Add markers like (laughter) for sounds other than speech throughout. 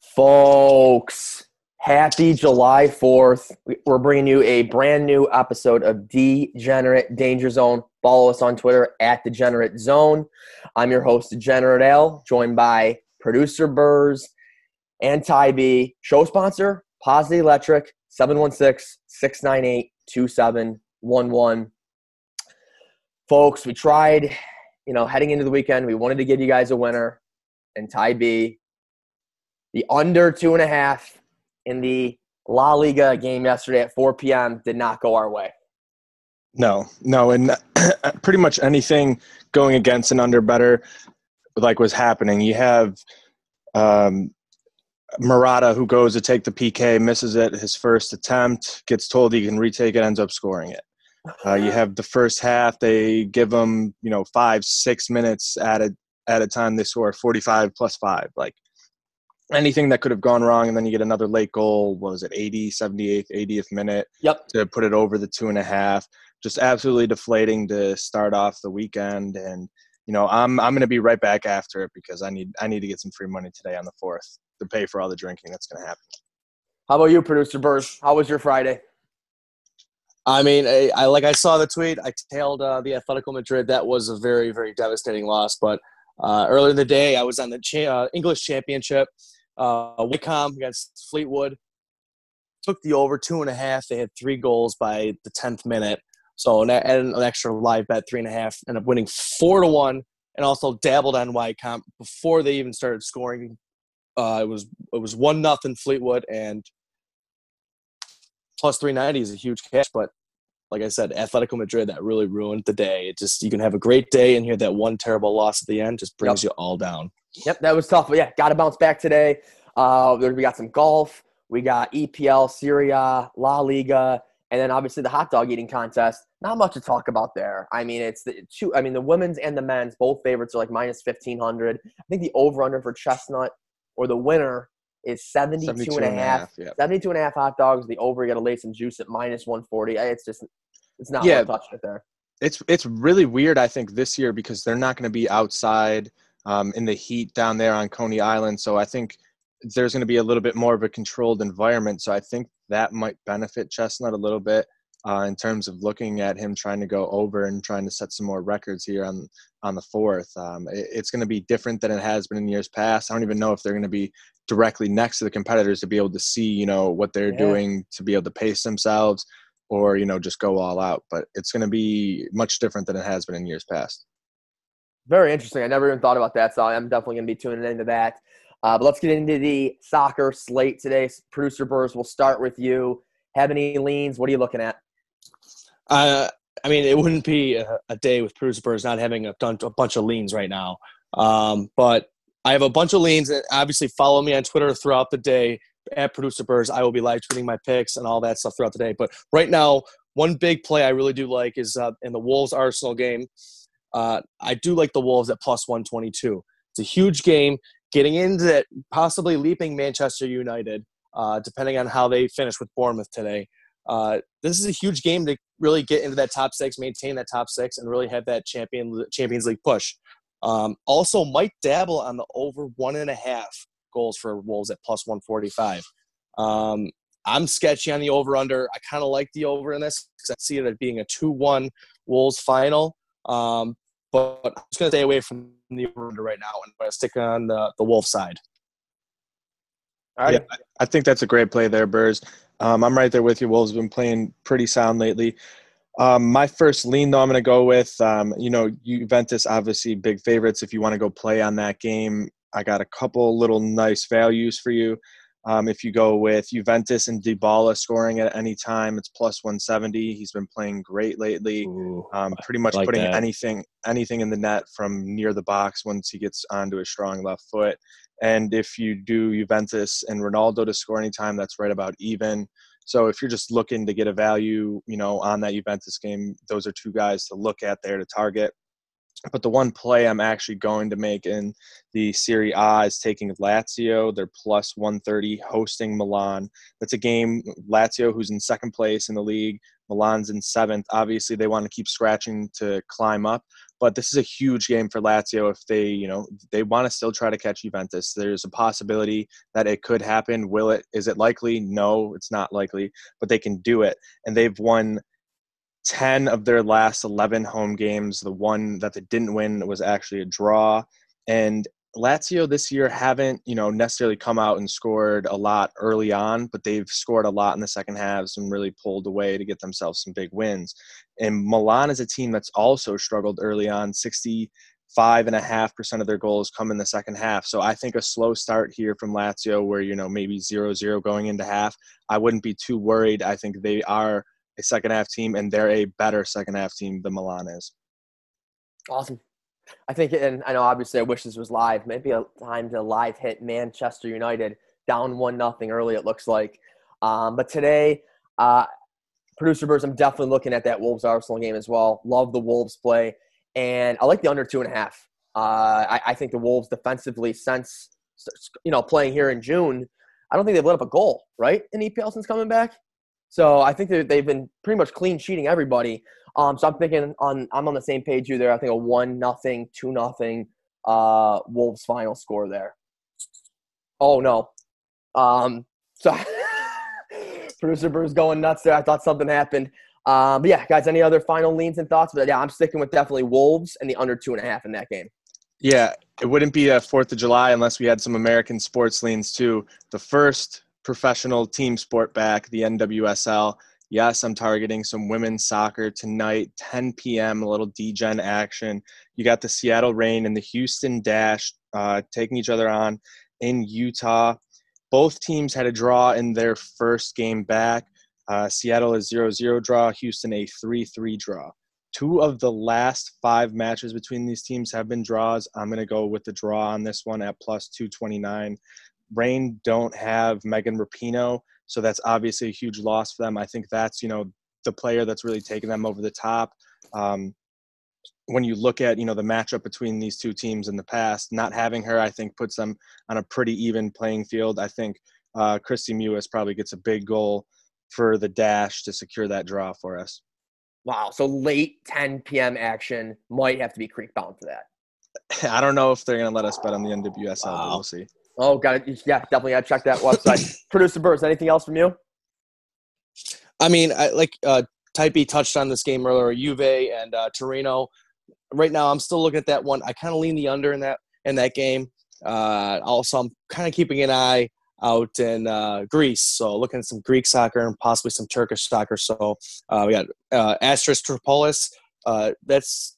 Folks, happy July 4th. We're bringing you a brand new episode of Degenerate Danger Zone. Follow us on Twitter at Degenerate Zone. I'm your host, Degenerate L, joined by producer Burrs and Ty B. Show sponsor, Positive Electric, 716 698 2711. Folks, we tried, you know, heading into the weekend, we wanted to give you guys a winner, and Ty B the under two and a half in the La Liga game yesterday at 4 p.m. did not go our way. No, no, and (clears throat) pretty much anything going against an under better, like was happening. You have um, Morata who goes to take the PK, misses it his first attempt, gets told he can retake it, ends up scoring it. Uh, you have the first half; they give them you know five, six minutes at a at a time. They score forty five plus five. Like anything that could have gone wrong and then you get another late goal what was it 80 78th 80th minute yep to put it over the two and a half just absolutely deflating to start off the weekend and you know i'm i'm going to be right back after it because i need i need to get some free money today on the fourth to pay for all the drinking that's going to happen how about you producer burrs how was your friday I mean, I, I, like I saw the tweet. I tailed uh, the Atletico Madrid. That was a very, very devastating loss. But uh, earlier in the day, I was on the cha- uh, English Championship uh, Wycombe against Fleetwood took the over two and a half. They had three goals by the tenth minute, so and an extra live bet three and a half. Ended up winning four to one, and also dabbled on Wycombe before they even started scoring. Uh, it was it was one nothing Fleetwood and plus three ninety is a huge cash, but like I said, Atletico Madrid that really ruined the day. It just you can have a great day and hear that one terrible loss at the end just brings yep. you all down. Yep, that was tough. But yeah, got to bounce back today. Uh, we got some golf. We got EPL, Serie A, La Liga, and then obviously the hot dog eating contest. Not much to talk about there. I mean, it's the two. I mean, the women's and the men's both favorites are like minus fifteen hundred. I think the over under for Chestnut or the winner is 72, 72 and a half. half yeah. 72 and a half hot dogs. The over, you got to lay some juice at minus 140. It's just, it's not yeah, touching it there. It's, it's really weird, I think, this year because they're not going to be outside um, in the heat down there on Coney Island. So I think there's going to be a little bit more of a controlled environment. So I think that might benefit Chestnut a little bit uh, in terms of looking at him trying to go over and trying to set some more records here on on the fourth. Um, it, it's going to be different than it has been in years past. I don't even know if they're going to be directly next to the competitors to be able to see, you know, what they're yeah. doing to be able to pace themselves or you know just go all out. But it's going to be much different than it has been in years past. Very interesting. I never even thought about that, so I'm definitely going to be tuning into that. Uh, but let's get into the soccer slate today. Producer Burrs, we'll start with you. Have any leans? What are you looking at? Uh, I mean, it wouldn't be a, a day with Producer Burrs not having a, a bunch of leans right now. Um, but I have a bunch of leans. Obviously, follow me on Twitter throughout the day at Producer Burrs. I will be live tweeting my picks and all that stuff throughout the day. But right now, one big play I really do like is uh, in the Wolves Arsenal game. Uh, I do like the Wolves at plus 122. It's a huge game. Getting into it, possibly leaping Manchester United, uh, depending on how they finish with Bournemouth today. Uh, this is a huge game to really get into that top six, maintain that top six, and really have that champion Champions League push. Um, also, might dabble on the over one and a half goals for Wolves at plus 145. Um, I'm sketchy on the over under. I kind of like the over in this because I see it as being a 2 1 Wolves final. Um, but I'm just going to stay away from the over right now and I'm going to stick on the, the Wolf side. Yeah, I think that's a great play there, Burrs. Um, I'm right there with you. Wolves have been playing pretty sound lately. Um, my first lean, though, I'm going to go with, um, you know, Juventus, obviously big favorites. If you want to go play on that game, I got a couple little nice values for you. Um, if you go with Juventus and Dybala scoring at any time, it's plus 170. He's been playing great lately. Ooh, um, pretty much like putting that. anything anything in the net from near the box once he gets onto a strong left foot. And if you do Juventus and Ronaldo to score anytime, that's right about even. So if you're just looking to get a value, you know, on that Juventus game, those are two guys to look at there to target. But the one play I'm actually going to make in the Serie A is taking Lazio. They're plus 130 hosting Milan. That's a game, Lazio, who's in second place in the league, Milan's in seventh. Obviously, they want to keep scratching to climb up, but this is a huge game for Lazio if they, you know, they want to still try to catch Juventus. There's a possibility that it could happen. Will it? Is it likely? No, it's not likely, but they can do it. And they've won 10 of their last 11 home games. The one that they didn't win was actually a draw. And Lazio this year haven't, you know, necessarily come out and scored a lot early on, but they've scored a lot in the second halves and really pulled away to get themselves some big wins. And Milan is a team that's also struggled early on. 65 and a half percent of their goals come in the second half. So I think a slow start here from Lazio where, you know, maybe zero zero going into half, I wouldn't be too worried. I think they are a second half team and they're a better second half team than Milan is. Awesome. I think, and I know obviously I wish this was live. Maybe a time to live hit Manchester United down one nothing early. It looks like, um, but today, uh, producer Burrs, I'm definitely looking at that Wolves Arsenal game as well. Love the Wolves play, and I like the under two and a half. Uh, I, I, think the Wolves defensively, since you know playing here in June, I don't think they've let up a goal right in EPL since coming back. So I think that they've been pretty much clean sheeting everybody. Um, so I'm thinking on I'm on the same page you there. I think a one nothing, two nothing, uh, Wolves final score there. Oh no, um, so (laughs) producer Bruce going nuts there. I thought something happened. Um, but yeah, guys, any other final leans and thoughts? But yeah, I'm sticking with definitely Wolves and the under two and a half in that game. Yeah, it wouldn't be a Fourth of July unless we had some American sports leans too. The first professional team sport back, the NWSL, Yes, I'm targeting some women's soccer tonight, 10 p.m., a little DGen action. You got the Seattle Reign and the Houston Dash uh, taking each other on in Utah. Both teams had a draw in their first game back. Uh, Seattle a 0 0 draw, Houston a 3 3 draw. Two of the last five matches between these teams have been draws. I'm going to go with the draw on this one at plus 229. Reign don't have Megan Rapinoe. So that's obviously a huge loss for them. I think that's, you know, the player that's really taken them over the top. Um, when you look at, you know, the matchup between these two teams in the past, not having her, I think, puts them on a pretty even playing field. I think uh, Kristie Mewis probably gets a big goal for the dash to secure that draw for us. Wow. So late 10 p.m. action might have to be creek bound for that. (laughs) I don't know if they're going to let us bet on the NWSL, wow. but we'll see. Oh, got it. Yeah, definitely. I check that website. (laughs) Producer Burrs, anything else from you? I mean, I, like uh, Ty B touched on this game earlier, Juve and uh, Torino. Right now, I'm still looking at that one. I kind of lean the under in that in that game. Uh, also, I'm kind of keeping an eye out in uh, Greece, so looking at some Greek soccer and possibly some Turkish soccer. So uh, we got uh, Tripolis. Uh, that's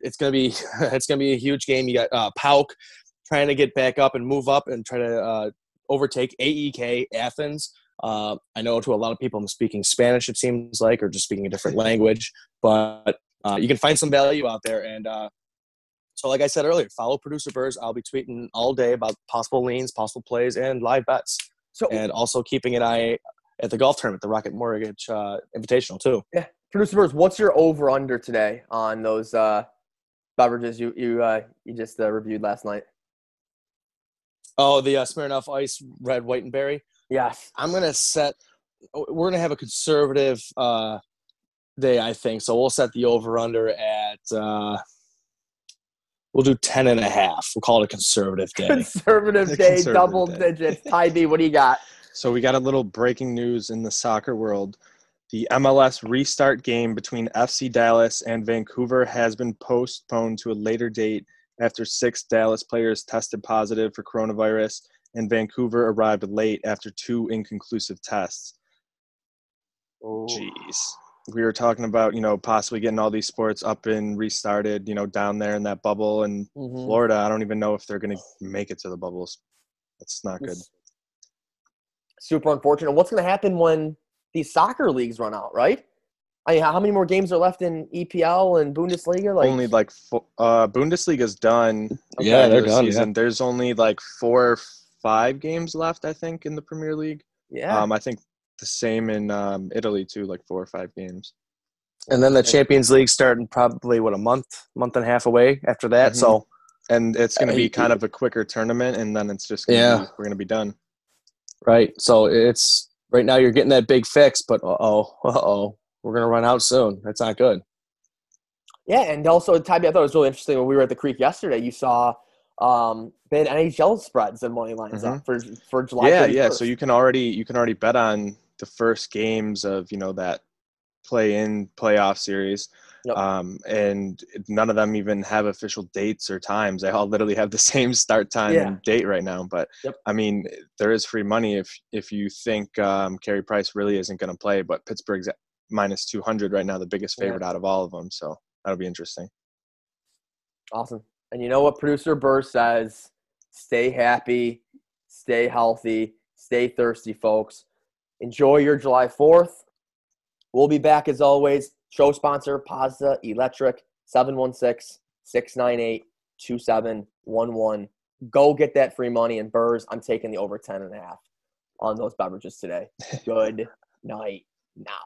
it's gonna be (laughs) it's gonna be a huge game. You got uh, PAOK trying to get back up and move up and try to uh, overtake AEK Athens. Uh, I know to a lot of people I'm speaking Spanish, it seems like, or just speaking a different language, but uh, you can find some value out there. And uh, so, like I said earlier, follow Producer Burrs. I'll be tweeting all day about possible leans, possible plays, and live bets. So, and also keeping an eye at the golf tournament, the Rocket Mortgage uh, Invitational, too. Yeah. Producer Burrs, what's your over under today on those uh, beverages you you uh, you just reviewed last night? Oh, the uh, Smirnoff Ice Red, White, and Berry. Yes, I'm gonna set. We're gonna have a conservative uh, day, I think. So we'll set the over under at. Uh, we'll do 10 and a half. We'll call it a conservative day. Conservative day, conservative double day. digits. Ty B, what do you got? (laughs) So we got a little breaking news in the soccer world. The MLS restart game between FC Dallas and Vancouver has been postponed to a later date after six Dallas players tested positive for coronavirus, and Vancouver arrived late after two inconclusive tests. Oh. Jeez. We were talking about, you know, possibly getting all these sports up and restarted, you know, down there in that bubble in mm-hmm. Florida. I don't even know if they're going to make it to the bubbles. That's not good. Super unfortunate. What's going to happen when these soccer leagues run out, right? I mean, how many more games are left in EPL and Bundesliga? Like only like four, uh, Bundesliga's done. Yeah, they're done. Season. Yeah. There's only like four, five games left, I think, in the Premier League. Yeah. Um, I think the same in um, Italy too, like four or five games. And then the Champions League starting probably what a month, month and a half away after that. Mm-hmm. So, and it's going to be kind of a quicker tournament, and then it's just gonna yeah, be, we're going to be done. Right. So it's right now you're getting that big fix, but uh oh, uh oh, we're gonna run out soon. That's not good. Yeah, and also, Ty B, I thought it was really interesting when we were at the creek yesterday. You saw um, they had NHL spreads and money lines Mhm. up for for July. yeah 31st. yeah so you can already you can already bet on the first games of you know that play in playoff series Yep. um, and none of them even have official dates or times they all literally have the (laughs) same start time Yeah. and date right now but Yep. i mean there is free money if if you think um, Carey price really isn't going to play but pittsburgh's minus 200 right now the biggest Yeah. favorite out of all of them so that'll be interesting Awesome. And you know what producer Burr says? Stay happy, stay healthy, stay thirsty, folks. Enjoy your July 4th. We'll be back as always. Show sponsor, Pazda Electric, 716 698 2711. Go get that free money. And Burrs, I'm taking the over 10 and a half on those beverages today. (laughs) Good night now.